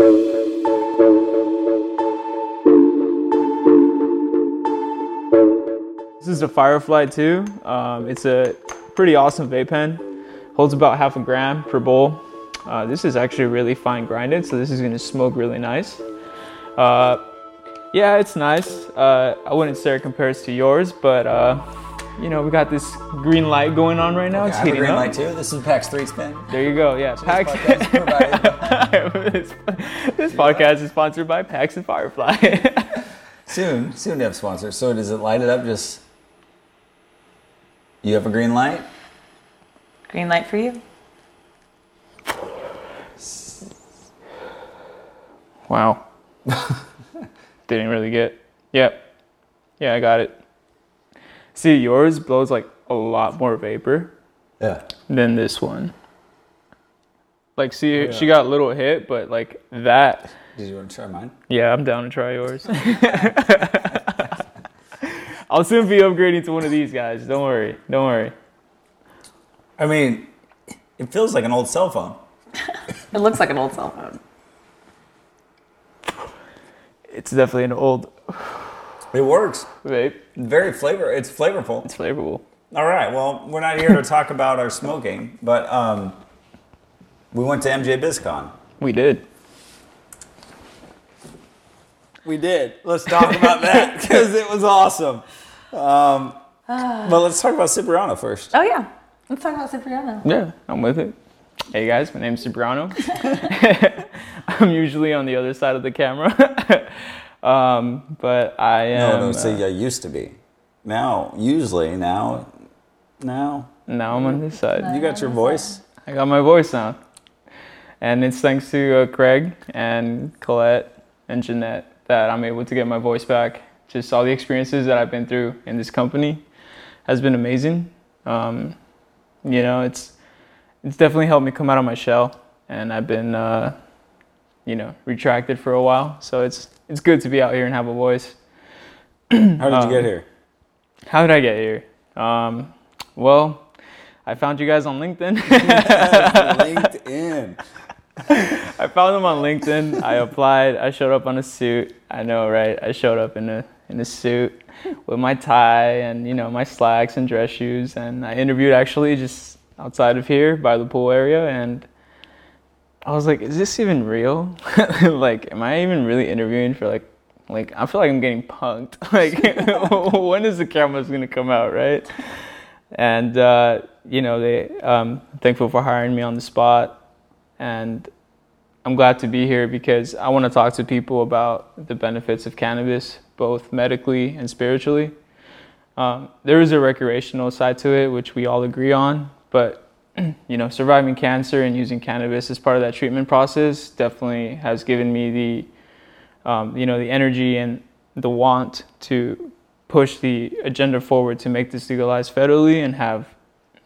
This is the Firefly 2. Um, it's a pretty awesome vape pen. Holds about half a gram per bowl. Uh, this is actually really fine grinded, so this is going to smoke really nice. Uh, yeah, it's nice. Uh, I wouldn't say it compares to yours, but uh, you know, we got this green light going on right now. I it's have a heating green up. light too. This is PAX 3 Spin. There you go. Yeah, Pax. podcast is provided this, this podcast is sponsored by Pax and Firefly. Soon, soon to have sponsors. So does it light it up just. You have a green light? Green light for you. wow. Didn't really get. Yep. Yeah, I got it. See, yours blows like a lot more vapor Yeah. than this one. Like, see, oh, she got a little hit, but like that. Did you want to try mine? Yeah, I'm down to try yours. I'll soon be upgrading to one of these guys. Don't worry. Don't worry. I mean, it feels like an old cell phone. It looks like an old cell phone. It's definitely an old It works. vape. Very flavor. It's flavorful. It's flavorful. All right. Well, we're not here to talk about our smoking, but um, we went to MJ BizCon. We did. We did. Let's talk about that because it was awesome. Um, but let's talk about Cipriano first. Oh yeah. Let's talk about Cipriano. Yeah, I'm with it. Hey guys, my name's Cipriano. I'm usually on the other side of the camera. um, but I am. No, no. uh, See, I used to be. Now, usually, now, now, now I'm on this side. you got your voice. I got my voice now. And it's thanks to uh, Craig and Colette and Jeanette that I'm able to get my voice back. Just all the experiences that I've been through in this company has been amazing. Um, you know, it's it's definitely helped me come out of my shell, and I've been, uh, you know, retracted for a while. So it's it's good to be out here and have a voice. How did you Um, get here? How did I get here? Um, well, I found you guys on LinkedIn. LinkedIn. I found them on LinkedIn. I applied. I showed up on a suit. I know, right? I showed up in a in a suit with my tie and you know my slacks and dress shoes. And I interviewed actually just outside of here by the pool area. And I was like, is this even real? like, am I even really interviewing for like like I feel like I'm getting punked. Like, when is the cameras gonna come out, right? And uh, you know, they um, thankful for hiring me on the spot and I'm glad to be here because I want to talk to people about the benefits of cannabis, both medically and spiritually. Um, there is a recreational side to it, which we all agree on, but you know, surviving cancer and using cannabis as part of that treatment process definitely has given me the, um, you know, the energy and the want to push the agenda forward to make this legalized federally and have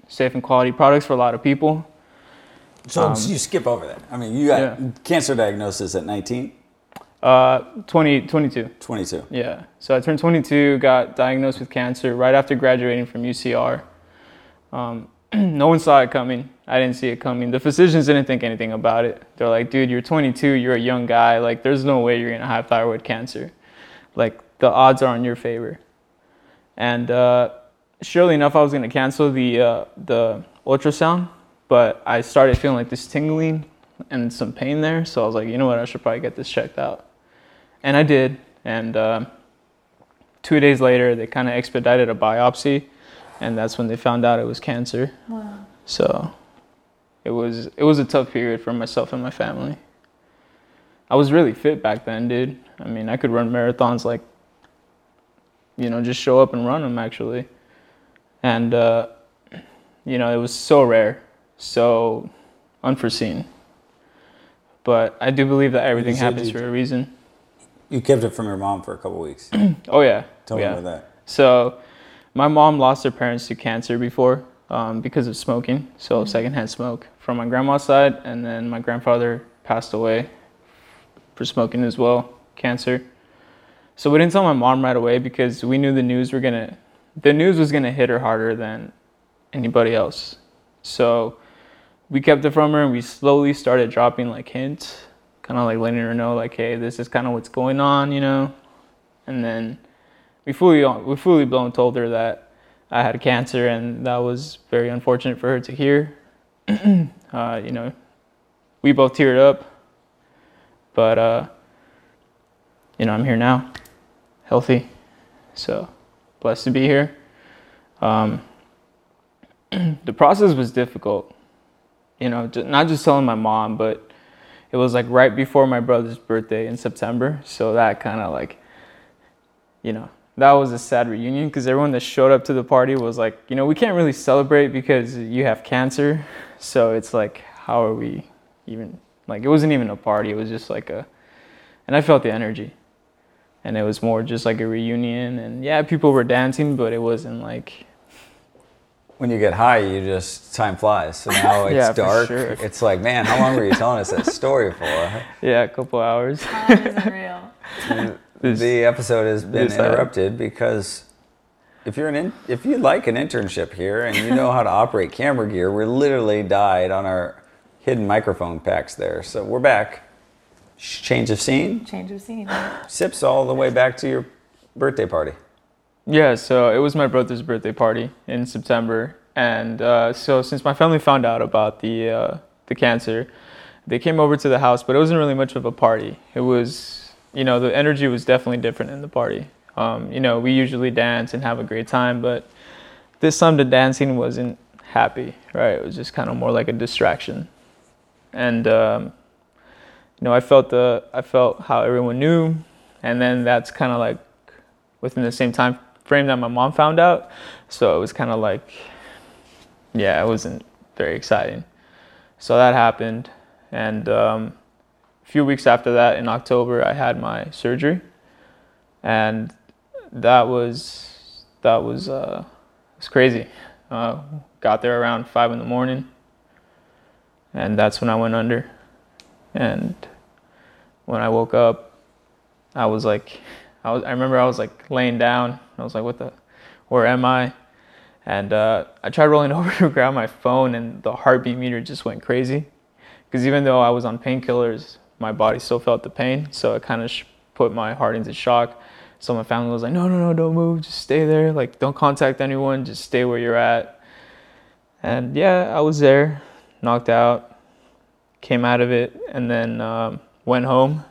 safe and quality products for a lot of people. So Um, you skip over that. I mean, you got yeah. cancer diagnosis at 19, Uh, 20, 22. 22. Yeah. So I turned 22, got diagnosed with cancer right after graduating from UCR. Um, no one saw it coming. I didn't see it coming. The physicians didn't think anything about it. They're like, dude, you're 22, you're a young guy. Like, there's no way you're to have thyroid cancer. Like, the odds are in your favor. And uh, surely enough, I was to cancel the, uh, the ultrasound, but I started feeling like this tingling and some pain there. So I was like, you know what, I should probably get this checked out. And I did. And uh, two days later, they kind of expedited a biopsy, and that's when they found out it was cancer. Wow. So it was it was a tough period for myself and my family. I was really fit back then, dude. I mean, I could run marathons like, you know, just show up and run them actually. And uh, you know, it was so rare, so unforeseen. But I do believe that everything happens you- for a reason. You kept it from your mom for a couple weeks. Oh yeah. Tell yeah. me about that. So, my mom lost her parents to cancer before um, because of smoking, so secondhand smoke from my grandma's side, and then my grandfather passed away for smoking as well, cancer. So we didn't tell my mom right away because we knew the news were gonna, the news was gonna hit her harder than anybody else. So we kept it from her, and we slowly started dropping like hints, kind of like letting her know like, hey, this is kind of what's going on, you know. And then we fully we fully blown told her that I had cancer, and that was very unfortunate for her to hear. uh, you know, we both teared up, but uh, you know, I'm here now, healthy, so blessed to be here. Um, the process was difficult, you know, not just telling my mom, but it was like right before my brother's birthday in September, so that kind of like, you know, that was a sad reunion because everyone that showed up to the party was like, you know, we can't really celebrate because you have cancer. So it's like, how are we even, like, it wasn't even a party. It was just like a, and I felt the energy. And it was more just like a reunion. And yeah, people were dancing, but it wasn't like. When you get high, you just, time flies. So now it's Yeah, dark. sure. It's like, man, how long were you telling us that story for? Yeah, a couple hours. Time isn't real. This- the episode has been this, interrupted because if you're an in, if you like an internship here and you know how to operate camera gear, we literally died on our hidden microphone packs there. So we're back. Change of scene. Change of scene. Sips all the way back to your birthday party. Yeah, so it was my brother's birthday party in September, and uh, so since my family found out about the uh, the cancer, they came over to the house, but it wasn't really much of a party. It was, you know, the energy was definitely different in the party. Um, you know, we usually dance and have a great time, but this time the dancing wasn't happy, right? It was just kind of more like a distraction, and um, you know, I felt the I felt how everyone knew, and then that's kind of like within the same time frame that my mom found out. So it was kind of like, yeah, it wasn't very exciting. So that happened, and um, a few weeks after that, in October, I had my surgery, and that was that was uh, was crazy. Uh, got there around five in the morning, and that's when I went under. And when I woke up, I was like, I was. I remember I was like laying down. I was like, "What the? Where am I?" And uh, I tried rolling over to grab my phone, and the heartbeat meter just went crazy. Because even though I was on painkillers, my body still felt the pain, so it kind of sh- put my heart into shock. So my family was like, "No, no, no, don't move. Just stay there. Like, don't contact anyone. Just stay where you're at." And yeah, I was there, knocked out, came out of it, and then um, went home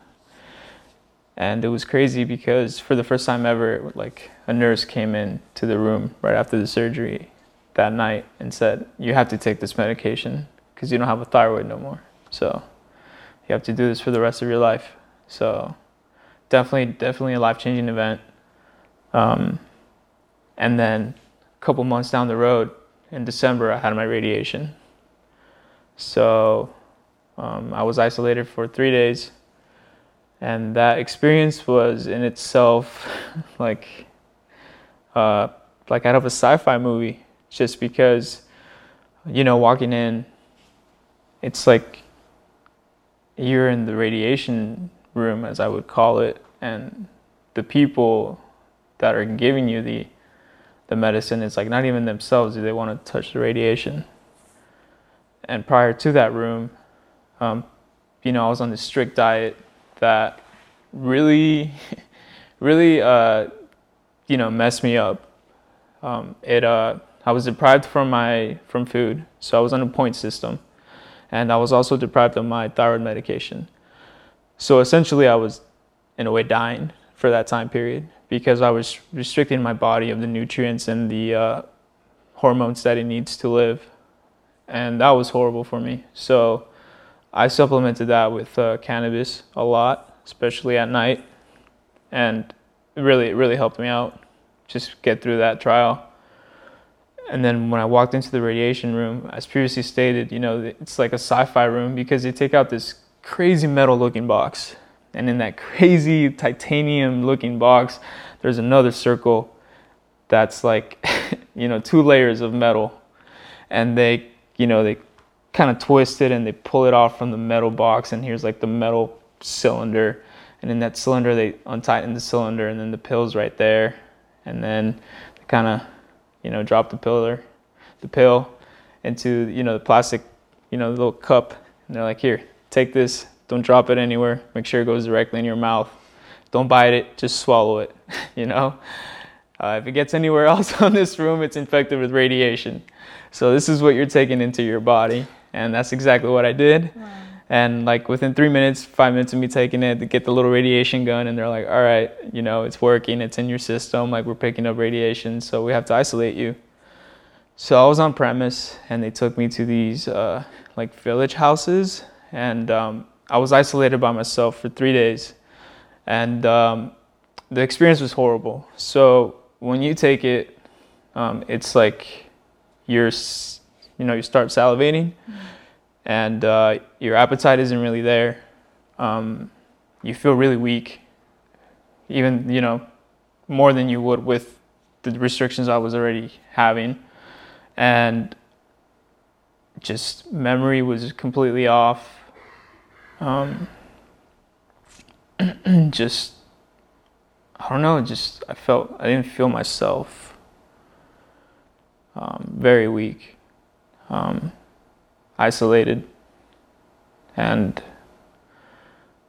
and it was crazy because for the first time ever like a nurse came in to the room right after the surgery that night and said you have to take this medication because you don't have a thyroid no more so you have to do this for the rest of your life. So definitely definitely a life-changing event. Um, and then a couple months down the road in december i had my radiation. So um, i was isolated for three days. And that experience was in itself like uh, like out of a sci-fi movie just because you know walking in it's like you're in the radiation room as i would call it and the people that are giving you the the medicine it's like not even themselves do they want to touch the radiation and prior to that room um, you know i was on this strict diet that really, really, uh, you know, messed me up. Um, it, uh, I was deprived from my from food, so I was on a point system, and I was also deprived of my thyroid medication. So essentially, I was, in a way, dying for that time period because I was restricting my body of the nutrients and the uh, hormones that it needs to live, and that was horrible for me. So I supplemented that with uh, cannabis a lot, especially at night, and it really, it really helped me out, just get through that trial. And then when I walked into the radiation room, as previously stated, you know, it's like a sci-fi room because they take out this crazy metal-looking box, and in that crazy titanium-looking box, there's another circle that's like, you know, two layers of metal, and they, you know, they kind of twist it and they pull it off from the metal box. And here's like the metal cylinder. And in that cylinder they untighten the cylinder and then the pill's right there. And then kind of you know drop the pillar the pill into you know the plastic you know little cup and they're like here take this Don't drop it anywhere. Make sure it goes directly in your mouth. Don't bite it. Just swallow it. you know. Uh, if it gets anywhere else on this room, it's infected with radiation. So this is what you're taking into your body, and that's exactly what I did. Wow. And like within three minutes, five minutes of me taking it, they get the little radiation gun, and they're like, "All right, you know, it's working. It's in your system. Like we're picking up radiation, so we have to isolate you." So I was on premise, and they took me to these uh, like village houses, and um, I was isolated by myself for three days, and um, the experience was horrible. So when you take it, um, it's like you're, you know, you start salivating, and uh, your appetite isn't really there. Um, you feel really weak, even you know, more than you would with the restrictions I was already having, and just memory was completely off. Um, just I don't know, just I felt I didn't feel myself. Um, very weak, um, isolated, and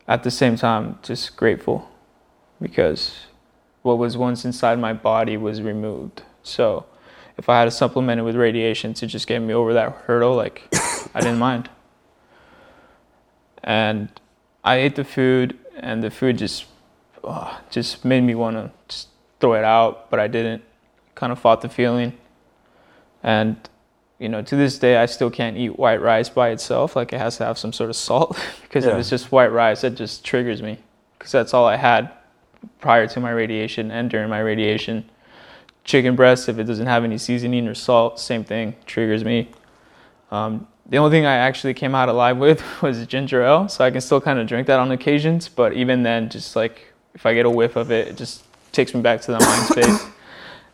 at the same time just grateful because what was once inside my body was removed. So if I had to supplement it with radiation to just get me over that hurdle, like I didn't mind. And I ate the food, and the food just uh, just made me want to just throw it out, but I didn't. Kind of fought the feeling, and you know, to this day, I still can't eat white rice by itself. Like it has to have some sort of salt, because if Yeah. it's just white rice, it just triggers me. Because that's all I had prior to my radiation and during my radiation. Chicken breast, if it doesn't have any seasoning or salt, same thing, triggers me. Um, the only thing I actually came out alive with was ginger ale, so I can still kind of drink that on occasions. But even then, just like if I get a whiff of it, it just takes me back to the mind space,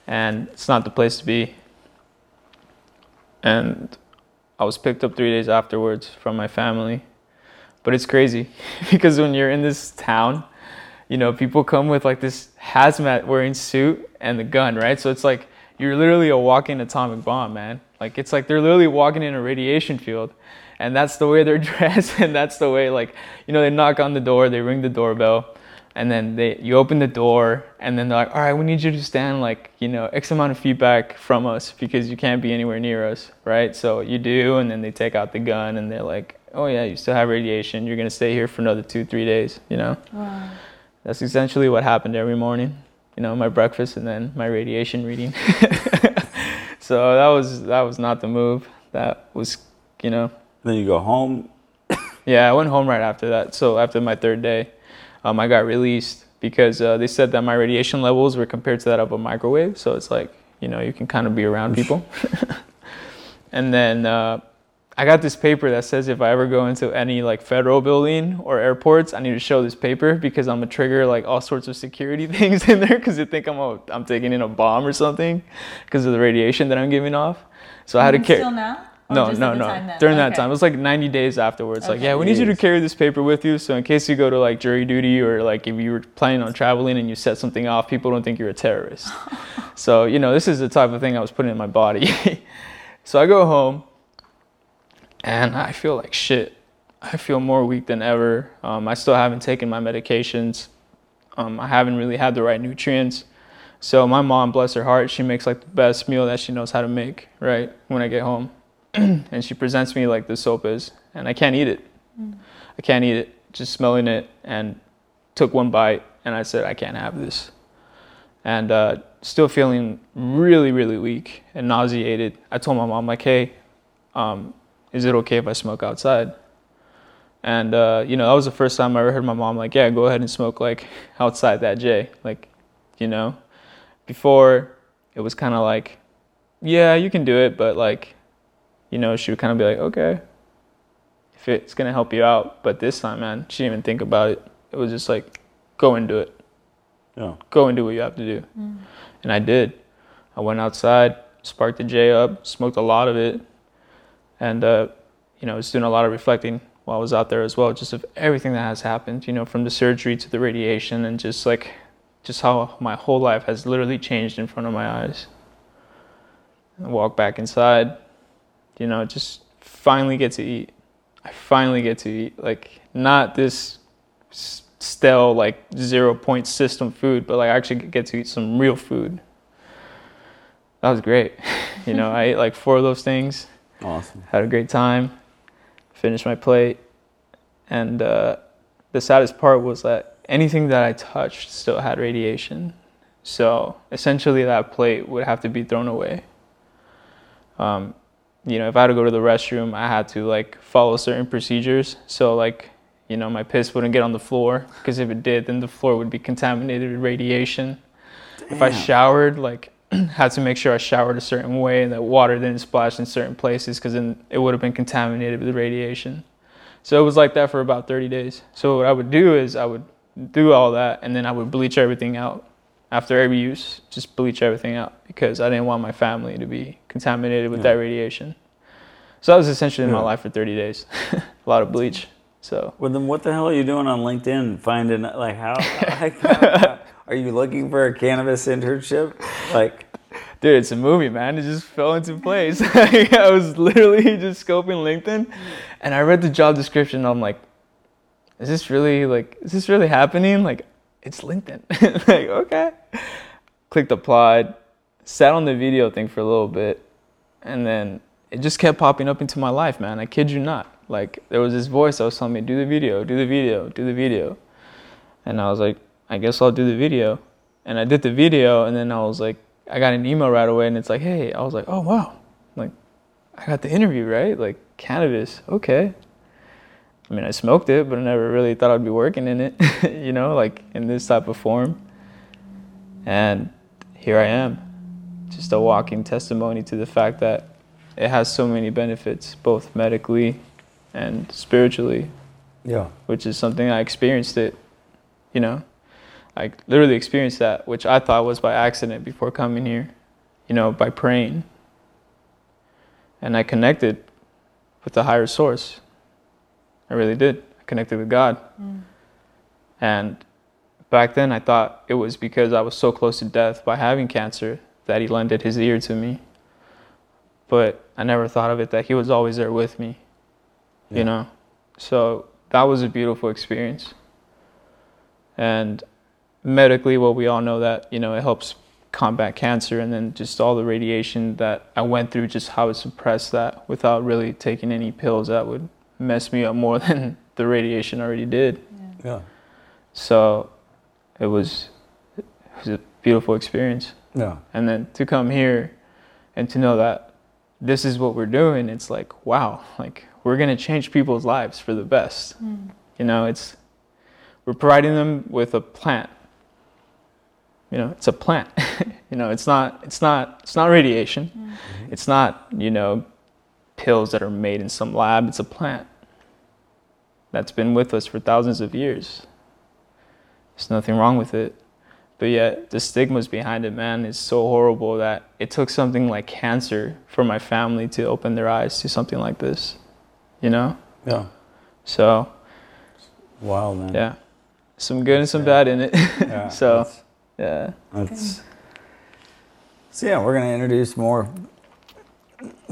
and it's not the place to be. And I was picked up three days afterwards from my family, but it's crazy because when you're in this town, you know, people come with like this hazmat wearing suit and the gun, right? So it's like you're literally a walking atomic bomb, man. Like it's like they're literally walking in a radiation field. And that's the way they're dressed and that's the way like, you know, they knock on the door, they ring the doorbell, and then they you open the door and then they're like, "All right, we need you to stand like, you know, X amount of feedback from us because you can't be anywhere near us." Right? So you do and then they take out the gun and they're like, "Oh yeah, you still have radiation. You're going to stay here for another 2-3 days," you know? Wow. That's essentially what happened every morning. You know, my breakfast and then my radiation reading. so that was that was not the move. That was, you know, Then you go home. yeah. I went home right after that. So after my third day, um, I got released because uh, they said that my radiation levels were compared to that of a microwave. So it's like you know you can kind of be around people. and then uh, I got this paper that says if I ever go into any like federal building or airports, I need to show this paper because I'm gonna trigger like all sorts of security things in there because they think I'm a, I'm taking in a bomb or something because of the radiation that I'm giving off. So I had to carry. Still now? No, Oh, no, no. time then? During that time, it was like 90 days afterwards. Like, yeah, we need you to carry this paper with you, so in case you go to like jury duty or like if you were planning on traveling and you set something off, people don't think you're a terrorist. so you know, this is the type of thing I was putting in my body. so I go home, and I feel like shit. I feel more weak than ever. Um, I still haven't taken my medications. Um, I haven't really had the right nutrients. So my mom, bless her heart, she makes like the best meal that she knows how to make. Right when I get home and she presents me like the soap is, and I can't eat it. I can't eat it. Just smelling it, and took one bite, and I said, I can't have this. And uh, still feeling really, really weak and nauseated. I told my mom, like, hey, um, is it okay if I smoke outside? And uh, you know, that was the first time I ever heard my mom like, yeah, go ahead and smoke like outside that J, like, you know. Before, it was kind of like, yeah, you can do it, but like, you know, she would kind of be like, okay, if it's gonna help you out. But this time, man, she didn't even think about it. It was just like, go and do it. Yeah. Go and do what you have to do. And I did. I went outside, sparked the J up, smoked a lot of it, and uh, you know, was doing a lot of reflecting while I was out there as well, just of everything that has happened. You know, from the surgery to the radiation, and just like, just how my whole life has literally changed in front of my eyes. I walk back inside, you know, just finally get to eat. I finally get to eat. Like not this stale like zero point system food, but like I actually get to eat some real food. That was great. you know, I ate like four of those things, Awesome. had a great time, finished my plate, and uh, the saddest part was that anything that I touched still had radiation. So essentially, that plate would have to be thrown away. Um, you know, if I had to go to the restroom, I had to like follow certain procedures. So like, you know, my piss wouldn't get on the floor because if it did, then the floor would be contaminated with radiation. If I showered, like, had to make sure I showered a certain way and that water didn't splash in certain places because then it would have been contaminated with radiation. So it was like that for about 30 days. So what I would do is I would do all that and then I would bleach everything out after every use, just bleach everything out because I didn't want my family to be contaminated with Yeah. that radiation. So that was essentially my life for 30 days. a lot of bleach. So Well, then what the hell are you doing on LinkedIn? Finding like how? Like, how- are you looking for a cannabis internship? Like, Dude, it's a movie, man. It just fell into place. I was literally just scoping LinkedIn, and I read the job description. And I'm like, is this really like, is this really happening? Like, it's LinkedIn. like, okay. Clicked applied, sat on the video thing for a little bit, and then it just kept popping up into my life, man. I kid you not. Like, there was this voice that was telling me, do the video, do the video, do the video. And I was like, I guess I'll do the video. And I did the video, and then I was like, I got an email right away, and it's like, hey, I was like, oh wow, like, I got the interview, right? Like, cannabis, okay. I mean, I smoked it, but I never really thought I'd be working in it, you know, like in this type of form. And here I am, just a walking testimony to the fact that it has so many benefits, both medically and spiritually yeah, which is something I experienced it, you know. I literally experienced that, which I thought was by accident before coming here, you know, by praying. And I connected with the higher source. I really did. I connected with God. Mm. And back then I thought it was because I was so close to death by having cancer that he lended his ear to me. But I never thought of it that he was always there with me. Yeah. You know? So that was a beautiful experience. And medically, well, we all know that, you know, it helps combat cancer and then just all the radiation that I went through, just how it suppressed that without really taking any pills that would mess me up more than the radiation already did. yeah, So it was, it was a beautiful experience. yeah, And then to come here and to know that this is what we're doing, it's like, wow, like we're gonna change people's lives for the best. Hmm. You know, it's we're providing them with a plant. You know, it's a plant. you know, it's not it's not it's not radiation. Hmm. Mm-hmm. It's not, you know, pills that are made in some lab. It's a plant that's been with us for thousands of years. There's nothing wrong with it. But yet, the stigmas behind it, man, is so horrible that it took something like cancer for my family to open their eyes to something like this. You know? yeah. So, Wild man. yeah. Some good and some bad in it. Yeah, so, that's- yeah. That's, so yeah, we're gonna introduce more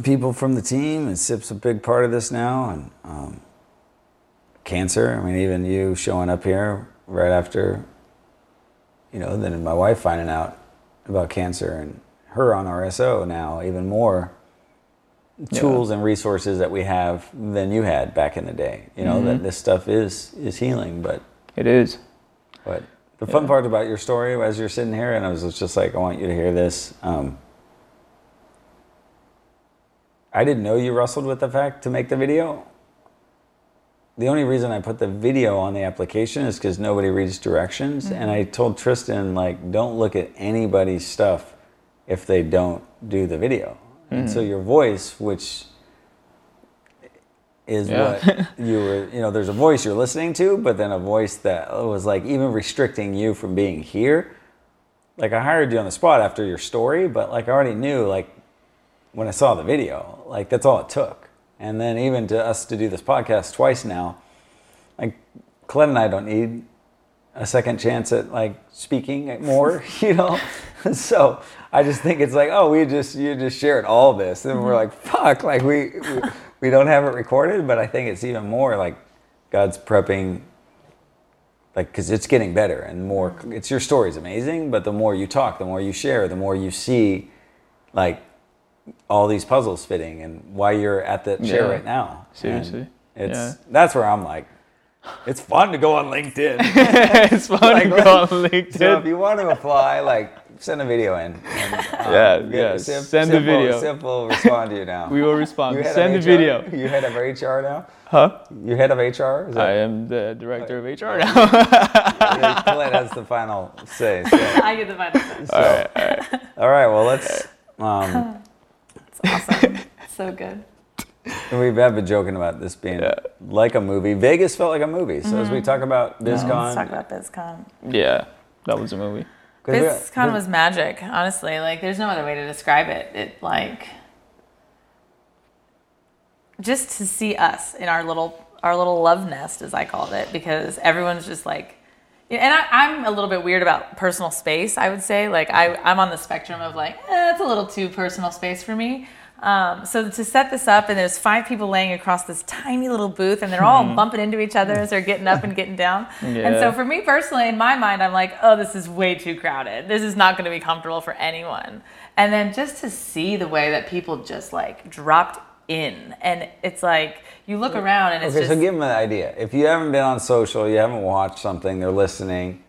people from the team, and SIP's a big part of this now, and um, cancer. I mean, even you showing up here right after, you know, then my wife finding out about cancer and her on RSO now, even more Yeah. tools and resources that we have than you had back in the day. You know that Mhm. this stuff is is healing, but It is. but the fun Yeah. part about your story as you're sitting here, and I was just like, I want you to hear this. Um, I didn't know you wrestled with the fact to make the video. The only reason I put the video on the application is because nobody reads directions. And mm-hmm. I told Tristan, like, don't look at anybody's stuff if they don't do the video. And so mm. your voice, which is Yeah. what you were, you know, there's a voice you're listening to, but then a voice that was like even restricting you from being here. Like I hired you on the spot after your story, but like I already knew, like when I saw the video, like that's all it took. And then even to us to do this podcast twice now, like Colette and I don't need a second chance at like speaking more, you know. so I just think it's like, oh, we just you just shared all this, and we're mm-hmm. like, fuck, like we, we we don't have it recorded, but I think it's even more like God's prepping, like, because it's getting better and more. Mm-hmm. It's your story's amazing, but the more you talk, the more you share, the more you see, like, all these puzzles fitting and why you're at that chair Yeah. right now. Seriously. And it's Yeah. that's where I'm like, it's fun to go on LinkedIn. it's fun Like, to go on so if you want to apply, like, send a video in. And, um, Yeah, get- yeah, Sip- send the video. Sip will respond to you now. We will respond. Send the video. You head of HR now? Huh? You head of HR? Is I am the director of HR now. Colette has the final say. So. I get the final say. So, all right. Well, let's. Um, It's awesome. so good. we have been joking about this being Yeah. like a movie. Vegas felt like a movie. So as we mm-hmm. talk about Let's talk about BizCon. yeah, that was a movie. we- BizCon was magic, honestly. Like, there's no other way to describe it. It, like, just to see us in our little, our little love nest, as I called it, because everyone's just like, and I, I'm a little bit weird about personal space, I would say. Like, I, I'm on the spectrum of like, eh, it's a little too personal space for me. Um, so to set this up, and there's five people laying across this tiny little booth, and they're all bumping into each other as they're getting up and getting down. And so for me personally, in my mind, I'm like, oh, this is way too crowded. This is not going to be comfortable for anyone. And then just to see the way that people just like dropped in, and it's like you look around and it's Okay, just so give them an idea. If you haven't been on social, you haven't watched something, they're listening.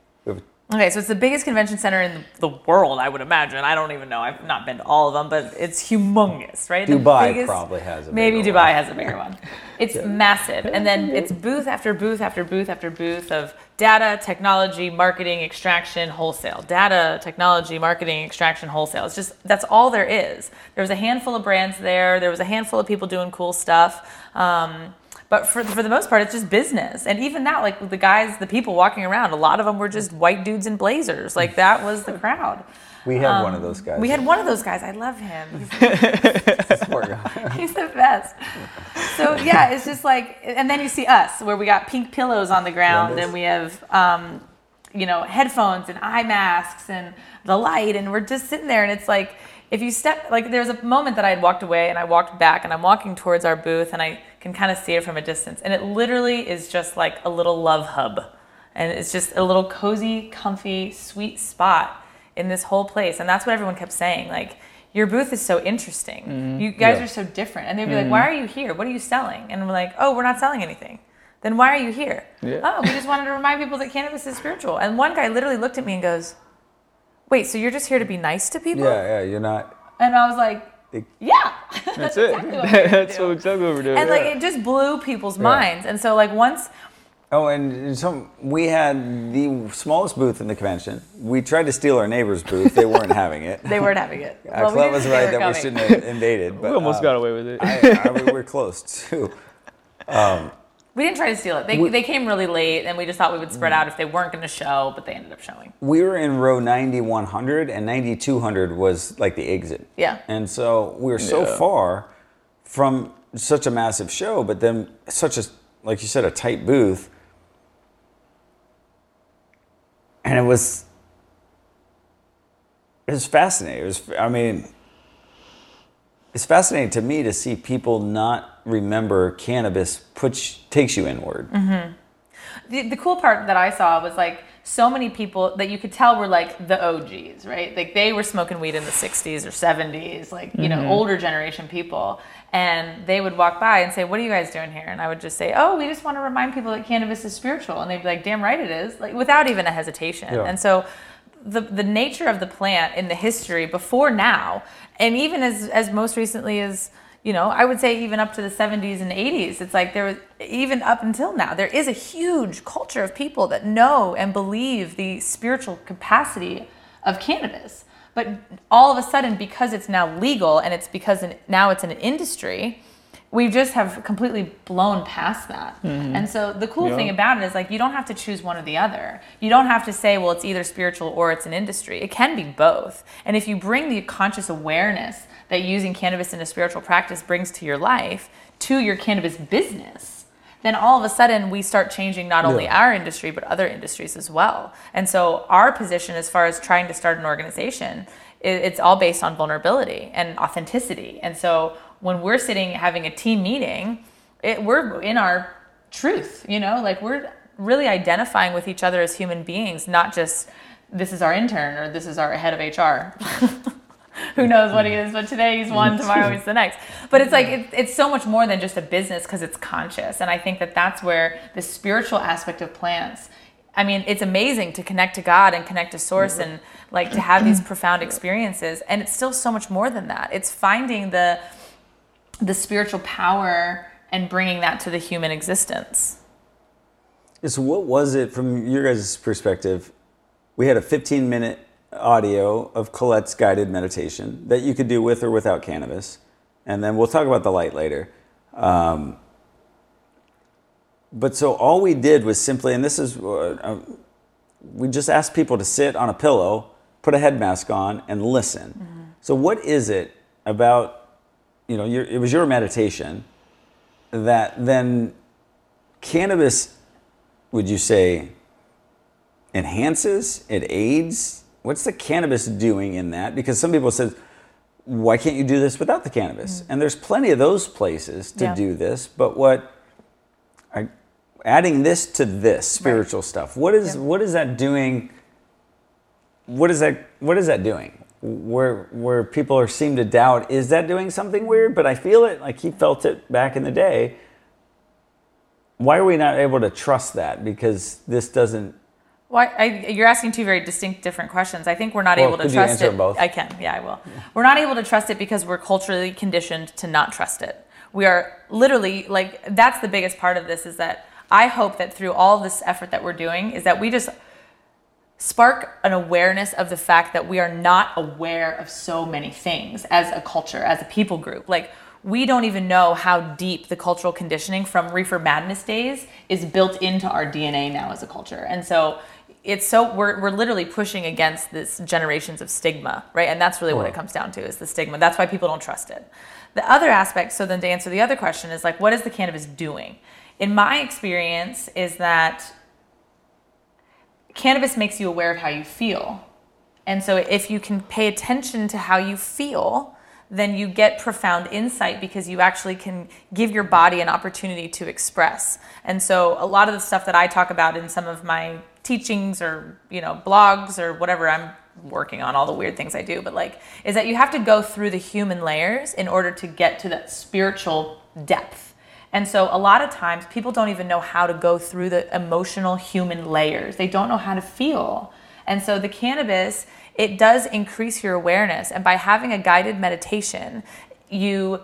We have- Okay, so it's the biggest convention center in the world, I would imagine. I don't even know. I've not been to all of them, but it's humongous, right? The Dubai probably has a Maybe bigger Dubai one. has a bigger one. It's massive. And then it's booth after booth after booth after booth of data, technology, marketing, extraction, wholesale. Data, technology, marketing, extraction, wholesale. It's just, that's all there is. There was a handful of brands there. There was a handful of people doing cool stuff. Um, but for, for the most part, it's just business. And even that, like the guys, the people walking around, a lot of them were just white dudes in blazers. Like that was the crowd. We have one of those guys. Um, We had one of those guys. I love him. He's. He's the best. So yeah, it's just like, and then you see us where we got pink pillows on the ground, and we have, um, you know, headphones and eye masks and the light, and we're just sitting there, and it's like, if you step, like, there was a moment that I had walked away, and I walked back, and I'm walking towards our booth, and I can kind of see it from a distance, and it literally is just like a little love hub, and it's just a little cozy, comfy, sweet spot in this whole place, and that's what everyone kept saying, like your booth is so interesting. Mm-hmm. You guys Yeah. are so different. And they'd be like, mm-hmm. why are you here? What are you selling? And we're like, oh, we're not selling anything. Then why are you here? Yeah. Oh, we just wanted to remind people that cannabis is spiritual. And one guy literally looked at me and goes, wait, so you're just here to be nice to people? Yeah, yeah, you're not. And I was like, It- yeah. That's it. exactly what we're gonna That's do. what exactly what we're doing. And like it just blew people's minds. And so like once Oh, and some we had the smallest booth in the convention. We tried to steal our neighbor's booth. They weren't having it. they weren't having it. Uh, Well, we Clem didn't was right were that we shouldn't have invaded. But we almost um, got away with it. I, I, we were close too. We didn't try to steal it. They, they came really late and we just thought we would Mm. spread out if they weren't going to show, but they ended up showing. We were in row 9100, and 9200 was like the exit. Yeah. And so we were so Yeah. far from such a massive show, but then such a, like you said, a tight booth. And it was, it was fascinating. It was, I mean, it's fascinating to me to see people not remember cannabis puts takes you inward. Mm-hmm. the, the cool part that I saw was like so many people that you could tell were like the OGs, right? Like they were smoking weed in the 60s or 70s, like, you know, mm-hmm. older generation people. And they would walk by and say, What are you guys doing here? And I would just say, Oh, we just want to remind people that cannabis is spiritual. And they'd be like, Damn right it is, like without even a hesitation. Yeah. And so the, the nature of the plant in the history before now, and even as, as most recently as, you know, I would say even up to the 70s and 80s, it's like there was, even up until now, there is a huge culture of people that know and believe the spiritual capacity of cannabis. But all of a sudden, because it's now legal and it's because now it's an industry, we just have completely blown past that. Mm-hmm. And so the cool Yeah. thing about it is like you don't have to choose one or the other. You don't have to say, well, it's either spiritual or it's an industry. It can be both. And if you bring the conscious awareness that using cannabis in a spiritual practice brings to your life to your cannabis business, then all of a sudden we start changing not only Yeah. our industry but other industries as well. And so our position as far as trying to start an organization, it's all based on vulnerability and authenticity. And so when we're sitting having a team meeting, it, we're in our truth. You know, like we're really identifying with each other as human beings, not just this is our intern or this is our head of HR. Who knows what he is, but today he's one, tomorrow he's the next. But it's like, it, it's so much more than just a business because it's conscious. And I think that that's where the spiritual aspect of plants, I mean, it's amazing to connect to God and connect to source and like to have these profound experiences. And it's still so much more than that. It's finding the, the spiritual power and bringing that to the human existence. So, what was it from your guys' perspective? We had a 15 minute audio of Colette's guided meditation that you could do with or without cannabis. And then we'll talk about the light later. Um, but so all we did was simply, and this is, uh, we just asked people to sit on a pillow, put a head mask on, and listen. Mm-hmm. So, what is it about, you know, your, it was your meditation that then cannabis, would you say, enhances, it aids? What's the cannabis doing in that? Because some people said, why can't you do this without the cannabis? Mm-hmm. And there's plenty of those places to yeah. do this, but what I, adding this to this spiritual right. stuff, what is yeah. what is that doing? What is that what is that doing? Where where people are seem to doubt, is that doing something weird? But I feel it like he felt it back in the day. Why are we not able to trust that? Because this doesn't well, I, you're asking two very distinct, different questions. I think we're not well, able to trust it. Both? I can, yeah, I will. We're not able to trust it because we're culturally conditioned to not trust it. We are literally like that's the biggest part of this is that I hope that through all this effort that we're doing is that we just spark an awareness of the fact that we are not aware of so many things as a culture, as a people group. Like we don't even know how deep the cultural conditioning from reefer madness days is built into our DNA now as a culture. And so it's so we're, we're literally pushing against this generations of stigma right? And that's really what it comes down to is the stigma. That's why people don't trust it. The other aspect so then to answer the other question is like what is the cannabis doing? In my experience is that cannabis makes you aware of how you feel and so if you can pay attention to how you feel then you get profound insight because you actually can give your body an opportunity to express. And so a lot of the stuff that I talk about in some of my teachings or, you know, blogs or whatever I'm working on all the weird things I do, but like is that you have to go through the human layers in order to get to that spiritual depth. And so a lot of times people don't even know how to go through the emotional human layers. They don't know how to feel. And so the cannabis it does increase your awareness. And by having a guided meditation, you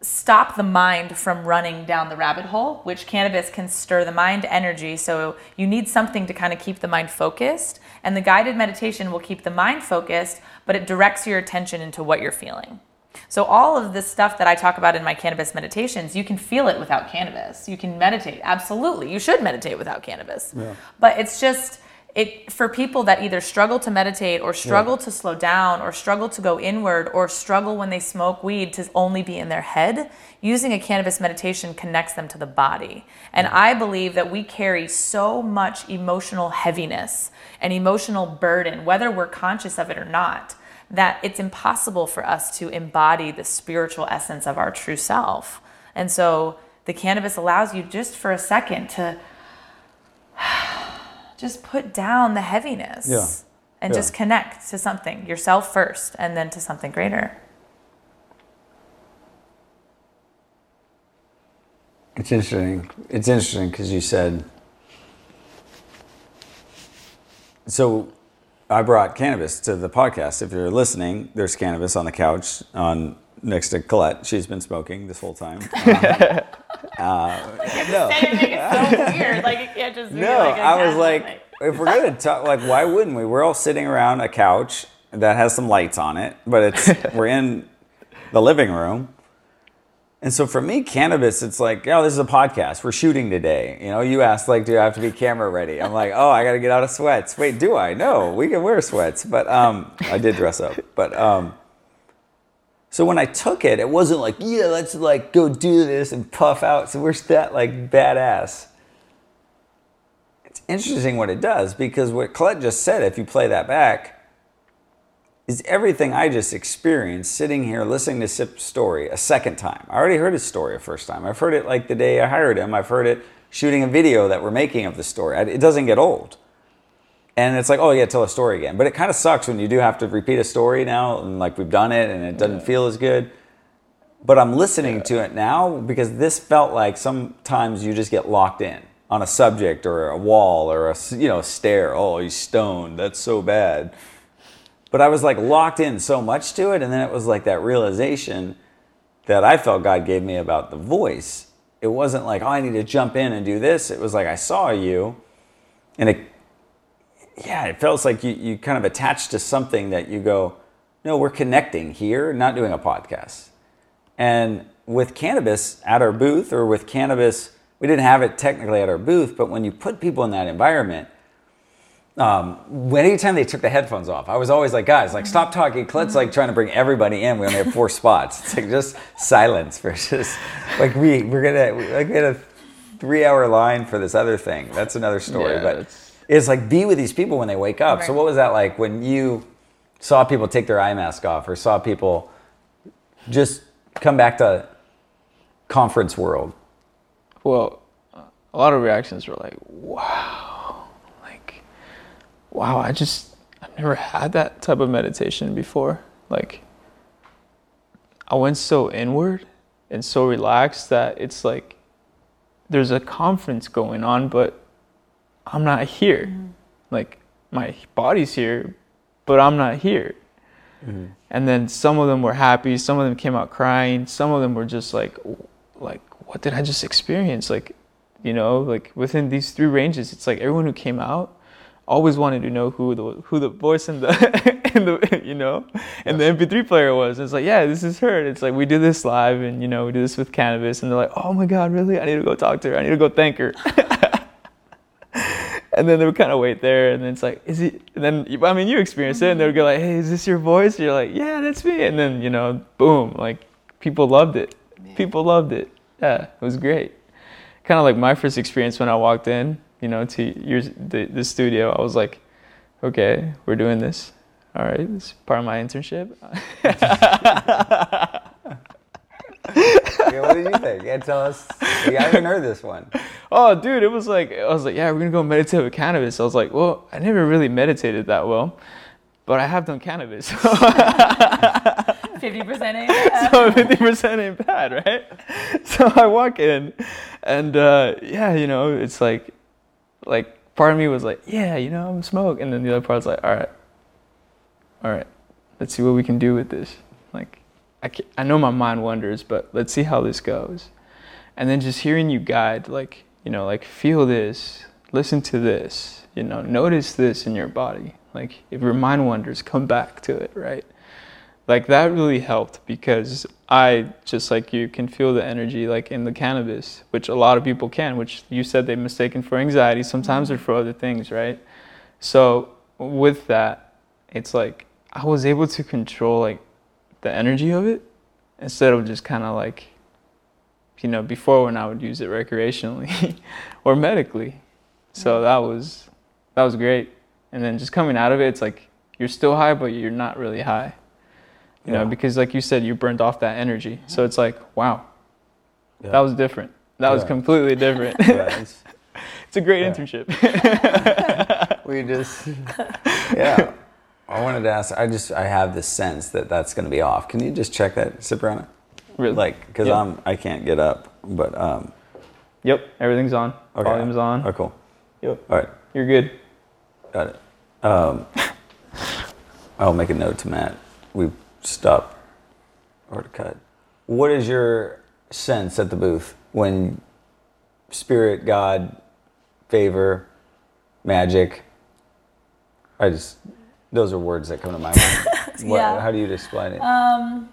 stop the mind from running down the rabbit hole, which cannabis can stir the mind energy. So you need something to kind of keep the mind focused. And the guided meditation will keep the mind focused, but it directs your attention into what you're feeling. So all of this stuff that I talk about in my cannabis meditations, you can feel it without cannabis. You can meditate. Absolutely. You should meditate without cannabis. Yeah. But it's just it for people that either struggle to meditate or struggle yeah. to slow down or struggle to go inward or struggle when they smoke weed to only be in their head using a cannabis meditation connects them to the body and yeah. i believe that we carry so much emotional heaviness and emotional burden whether we're conscious of it or not that it's impossible for us to embody the spiritual essence of our true self and so the cannabis allows you just for a second to just put down the heaviness yeah. and yeah. just connect to something yourself first and then to something greater it's interesting it's interesting because you said so i brought cannabis to the podcast if you're listening there's cannabis on the couch on next to colette she's been smoking this whole time um, uh, no. It's so weird. Like it can't just be no. Like I was like, if we're gonna talk, like, why wouldn't we? We're all sitting around a couch that has some lights on it, but it's we're in the living room. And so for me, cannabis, it's like, oh, this is a podcast. We're shooting today. You know, you asked, like, do I have to be camera ready? I'm like, oh, I got to get out of sweats. Wait, do I? No, we can wear sweats. But um, I did dress up. But um, so when I took it, it wasn't like, yeah, let's like go do this and puff out. So we're that like badass. It's interesting what it does because what Colette just said, if you play that back, is everything I just experienced sitting here listening to Sip's story a second time. I already heard his story a first time. I've heard it like the day I hired him. I've heard it shooting a video that we're making of the story. It doesn't get old. And it's like, oh yeah, tell a story again. But it kind of sucks when you do have to repeat a story now, and like we've done it, and it doesn't feel as good. But I'm listening to it now because this felt like sometimes you just get locked in on a subject or a wall or a you know a stare. Oh, he's stoned. That's so bad. But I was like locked in so much to it, and then it was like that realization that I felt God gave me about the voice. It wasn't like, oh, I need to jump in and do this. It was like I saw you, and it yeah, it feels like you, you kind of attach to something that you go, no, we're connecting here, not doing a podcast. And with cannabis at our booth, or with cannabis, we didn't have it technically at our booth, but when you put people in that environment, um, anytime they took the headphones off, I was always like, guys, like stop talking. Clint's like trying to bring everybody in. We only have four spots. It's like just silence just like we we're gonna like we had a three hour line for this other thing. That's another story. Yeah, but it's- it's like be with these people when they wake up. So what was that like when you saw people take their eye mask off or saw people just come back to conference world? Well, a lot of reactions were like, "Wow!" "Wow!" I just I've never had that type of meditation before. Like, I went so inward and so relaxed that it's like there's a conference going on, but I'm not here. Mm-hmm. Like, my body's here, but I'm not here. Mm-hmm. And then some of them were happy, some of them came out crying, some of them were just like, like, what did I just experience? Like, you know, like within these three ranges, it's like everyone who came out always wanted to know who the who the voice in the in the you know and the MP3 player was. And It's like, yeah, this is her. And it's like we do this live, and you know, we do this with cannabis, and they're like, oh my god, really? I need to go talk to her. I need to go thank her. and then they would kind of wait there, and then it's like, is he? And then I mean, you experience it, and they would go like, hey, is this your voice? you're like, yeah, that's me. And then you know, boom, like people loved it. People loved it. Yeah, it was great. Kind of like my first experience when I walked in, you know, to your the, the studio. I was like, okay, we're doing this. All right, this is part of my internship. Yeah, what did you think? Yeah, tell us. Yeah, I haven't heard this one. Oh, dude, it was like I was like, yeah, we're gonna go meditate with cannabis. I was like, well, I never really meditated that well, but I have done cannabis, Fifty percent so fifty percent ain't bad, right? So I walk in, and uh, yeah, you know, it's like, like part of me was like, yeah, you know, I'm smoke, and then the other part was like, all right, all right, let's see what we can do with this. Like, I can, I know my mind wanders, but let's see how this goes. And then just hearing you guide, like, you know, like feel this, listen to this, you know, notice this in your body. Like, if your mind wanders, come back to it, right? Like that really helped because I just like you can feel the energy like in the cannabis, which a lot of people can, which you said they mistaken for anxiety. Sometimes they're for other things, right? So with that, it's like I was able to control like the energy of it instead of just kind of like you know before when I would use it recreationally or medically. So that was that was great. And then just coming out of it, it's like you're still high, but you're not really high. You know, because like you said, you burned off that energy. So it's like, wow, Yeah. that was different. That was completely different. Yeah, it's- it's a great Yeah. internship. we just yeah i wanted to ask i just i have this sense that that's going to be off can you just check that Cipriano? really. like because Yep. i'm i can't get up but um Yep, everything's on. okay Volume's on. oh cool Yep, all right you're good. got it um i'll make a note to matt we stop or to cut what is your sense at the booth when spirit god favor magic i just those are words that come to my mind what, Yeah. how do you explain it Um,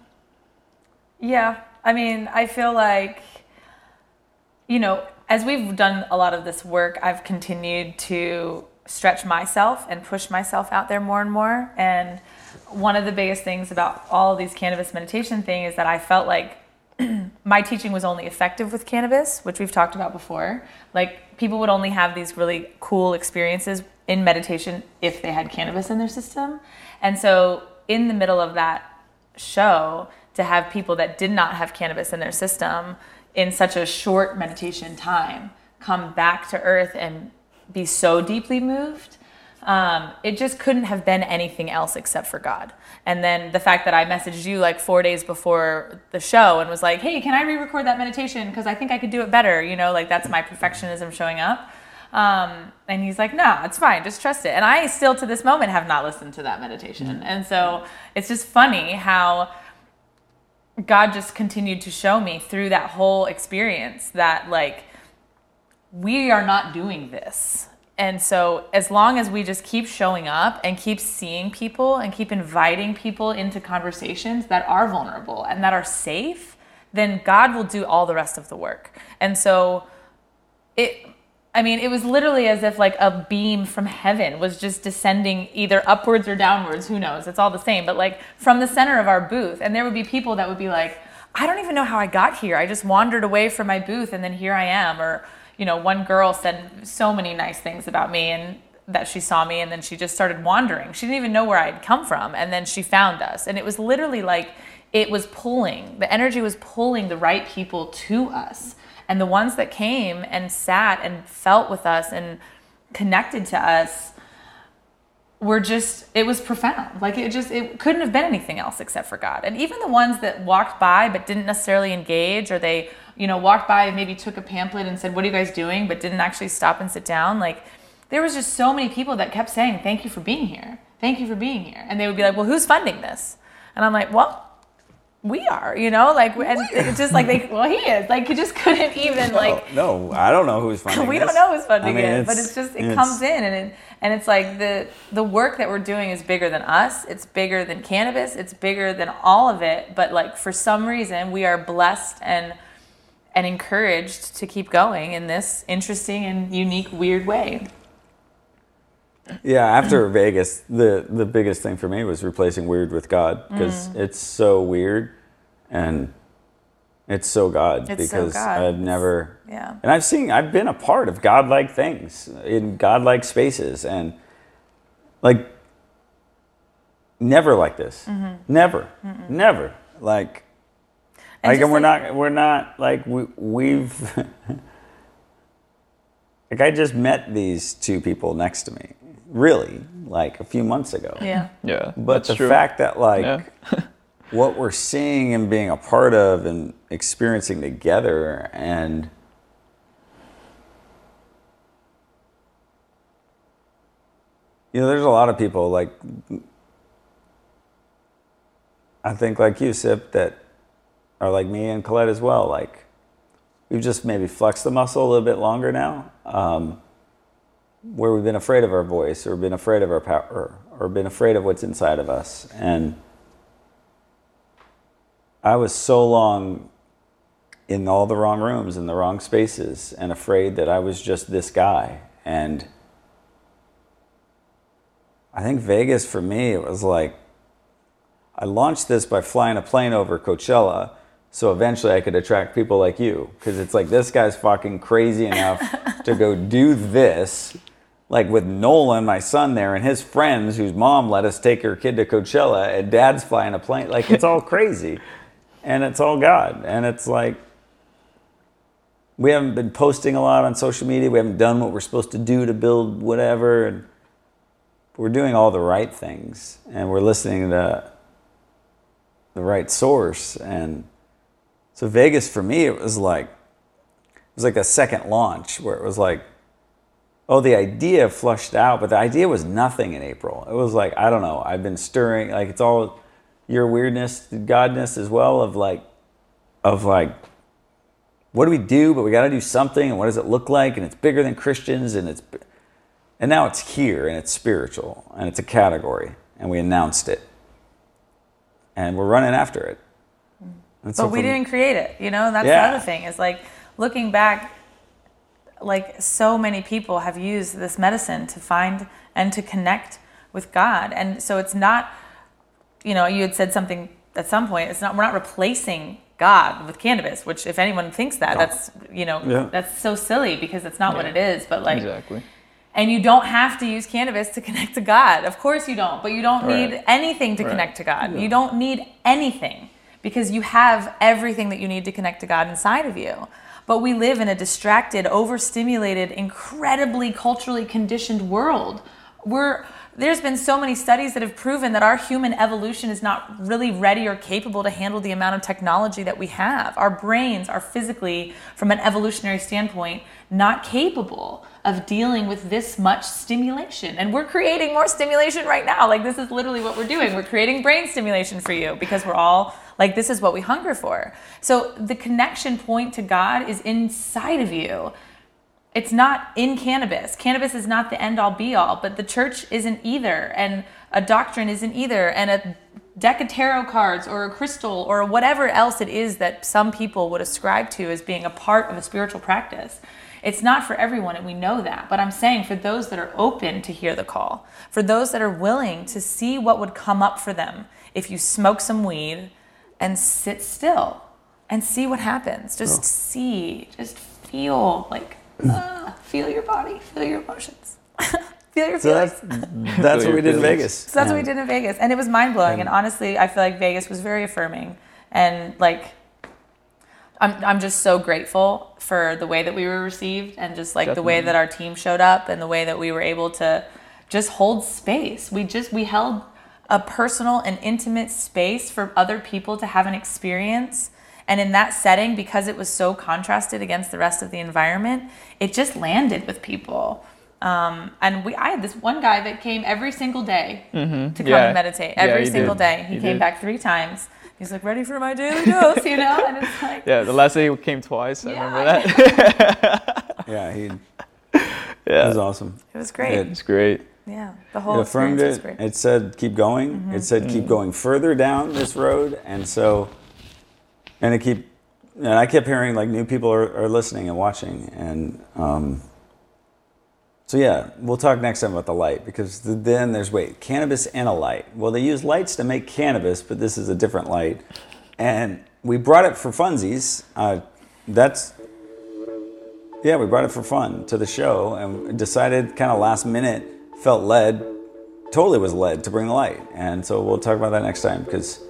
yeah, I mean, I feel like, you know, as we've done a lot of this work, I've continued to stretch myself and push myself out there more and more. And one of the biggest things about all these cannabis meditation thing is that I felt like my teaching was only effective with cannabis, which we've talked about before. Like people would only have these really cool experiences in meditation if they had cannabis in their system. And so in the middle of that show to have people that did not have cannabis in their system in such a short meditation time come back to earth and be so deeply moved. Um, it just couldn't have been anything else except for God. And then the fact that I messaged you like four days before the show and was like, hey, can I re record that meditation? Because I think I could do it better. You know, like that's my perfectionism showing up. Um, and he's like, no, it's fine. Just trust it. And I still to this moment have not listened to that meditation. And so it's just funny how God just continued to show me through that whole experience that like we are not doing this. And so as long as we just keep showing up and keep seeing people and keep inviting people into conversations that are vulnerable and that are safe, then God will do all the rest of the work. And so it I mean, it was literally as if like a beam from heaven was just descending either upwards or downwards, who knows? It's all the same, but like from the center of our booth. And there would be people that would be like, I don't even know how I got here. I just wandered away from my booth and then here I am. Or, you know, one girl said so many nice things about me and that she saw me and then she just started wandering. She didn't even know where I had come from. And then she found us. And it was literally like it was pulling, the energy was pulling the right people to us. And the ones that came and sat and felt with us and connected to us were just it was profound like it just it couldn't have been anything else except for god and even the ones that walked by but didn't necessarily engage or they you know walked by and maybe took a pamphlet and said what are you guys doing but didn't actually stop and sit down like there was just so many people that kept saying thank you for being here thank you for being here and they would be like well who's funding this and i'm like well we are, you know, like, and it's just like they, well, he is, like, he just couldn't even, like, no, I don't know who's funding. we this. don't know who's funding I mean, it, but it's just, it comes in and it, and it's like the, the work that we're doing is bigger than us. It's bigger than cannabis. It's bigger than all of it. But like, for some reason, we are blessed and, and encouraged to keep going in this interesting and unique, weird way. Yeah, after Vegas, the the biggest thing for me was replacing weird with God because Mm. it's so weird and it's so God It's so because God. I've never Yeah. and I've seen I've been a part of godlike things in godlike spaces and like never like this. Mm-hmm. Never. Never. Like And like and we're like- not we're not like we we've like I just met these two people next to me. Really, like a few months ago. Yeah. Yeah. But that's the true. fact that like Yeah. what we're seeing and being a part of and experiencing together and you know there's a lot of people like I think like you Sip that are like me and Colette as well like we've just maybe flexed the muscle a little bit longer now um, where we've been afraid of our voice or been afraid of our power or been afraid of what's inside of us. And I was so long in all the wrong rooms in the wrong spaces and afraid that I was just this guy. And I think Vegas for me it was like I launched this by flying a plane over Coachella so eventually I could attract people like you because it's like this guy's fucking crazy enough to go do this like with Nolan, my son there, and his friends whose mom let us take her kid to Coachella and dad's flying a plane. Like it's all crazy. And it's all God. And it's like we haven't been posting a lot on social media. We haven't done what we're supposed to do to build whatever. And we're doing all the right things. And we're listening to the right source. And so Vegas for me, it was like it was like a second launch where it was like, oh, the idea flushed out, but the idea was nothing in April. It was like, I don't know, I've been stirring like it's all your weirdness, godness as well, of like of like what do we do, but we gotta do something, and what does it look like? And it's bigger than Christians, and it's and now it's here and it's spiritual and it's a category, and we announced it. And we're running after it. And so but we from- didn't create it you know and that's Yeah. the other thing is like looking back like so many people have used this medicine to find and to connect with god and so it's not you know you had said something at some point it's not we're not replacing god with cannabis which if anyone thinks that that's you know Yeah. that's so silly because it's not what it is but like Exactly. and you don't have to use cannabis to connect to God. Of course you don't, but you don't Right. need anything to Right. connect to God. You don't need anything because you have everything that you need to connect to God inside of you. But we live in a distracted, overstimulated, incredibly culturally conditioned world. We're there's been so many studies that have proven that our human evolution is not really ready or capable to handle the amount of technology that we have. Our brains are physically, from an evolutionary standpoint, not capable of dealing with this much stimulation. And we're creating more stimulation right now. Like, this is literally what we're doing. We're creating brain stimulation for you because we're all like, this is what we hunger for. So, the connection point to God is inside of you it's not in cannabis. Cannabis is not the end all be all, but the church isn't either, and a doctrine isn't either, and a deck of tarot cards or a crystal or whatever else it is that some people would ascribe to as being a part of a spiritual practice. It's not for everyone, and we know that. But I'm saying for those that are open to hear the call, for those that are willing to see what would come up for them if you smoke some weed and sit still and see what happens. Just oh. see, just feel like uh, feel your body, feel your emotions. feel your so feelings. That's, that's what we did in Vegas. So that's what we did in Vegas. And it was mind blowing. And honestly, I feel like Vegas was very affirming. And like, I'm, I'm just so grateful for the way that we were received and just like Definitely. the way that our team showed up and the way that we were able to just hold space. We just, we held a personal and intimate space for other people to have an experience and in that setting, because it was so contrasted against the rest of the environment, it just landed with people. Um, and we, I had this one guy that came every single day mm-hmm. to come yeah. and meditate. Every yeah, single did. day, he, he came did. back three times. He's like, ready for my daily dose, you know? And it's like, yeah, the last day he came twice. I remember that. yeah, he. Yeah, it was awesome. It was great. It was great. Yeah, the whole it affirmed it. It said keep going. Mm-hmm. It said mm-hmm. keep going further down this road, and so and I keep and I kept hearing like new people are, are listening and watching and um, so yeah we'll talk next time about the light because the, then there's wait cannabis and a light well they use lights to make cannabis but this is a different light and we brought it for funsies uh, that's yeah we brought it for fun to the show and decided kind of last minute felt led totally was led to bring the light and so we'll talk about that next time because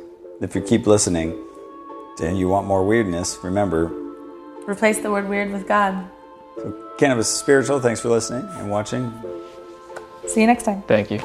if you keep listening and you want more weirdness, remember replace the word weird with God. So, Cannabis Spiritual, thanks for listening and watching. See you next time. Thank you.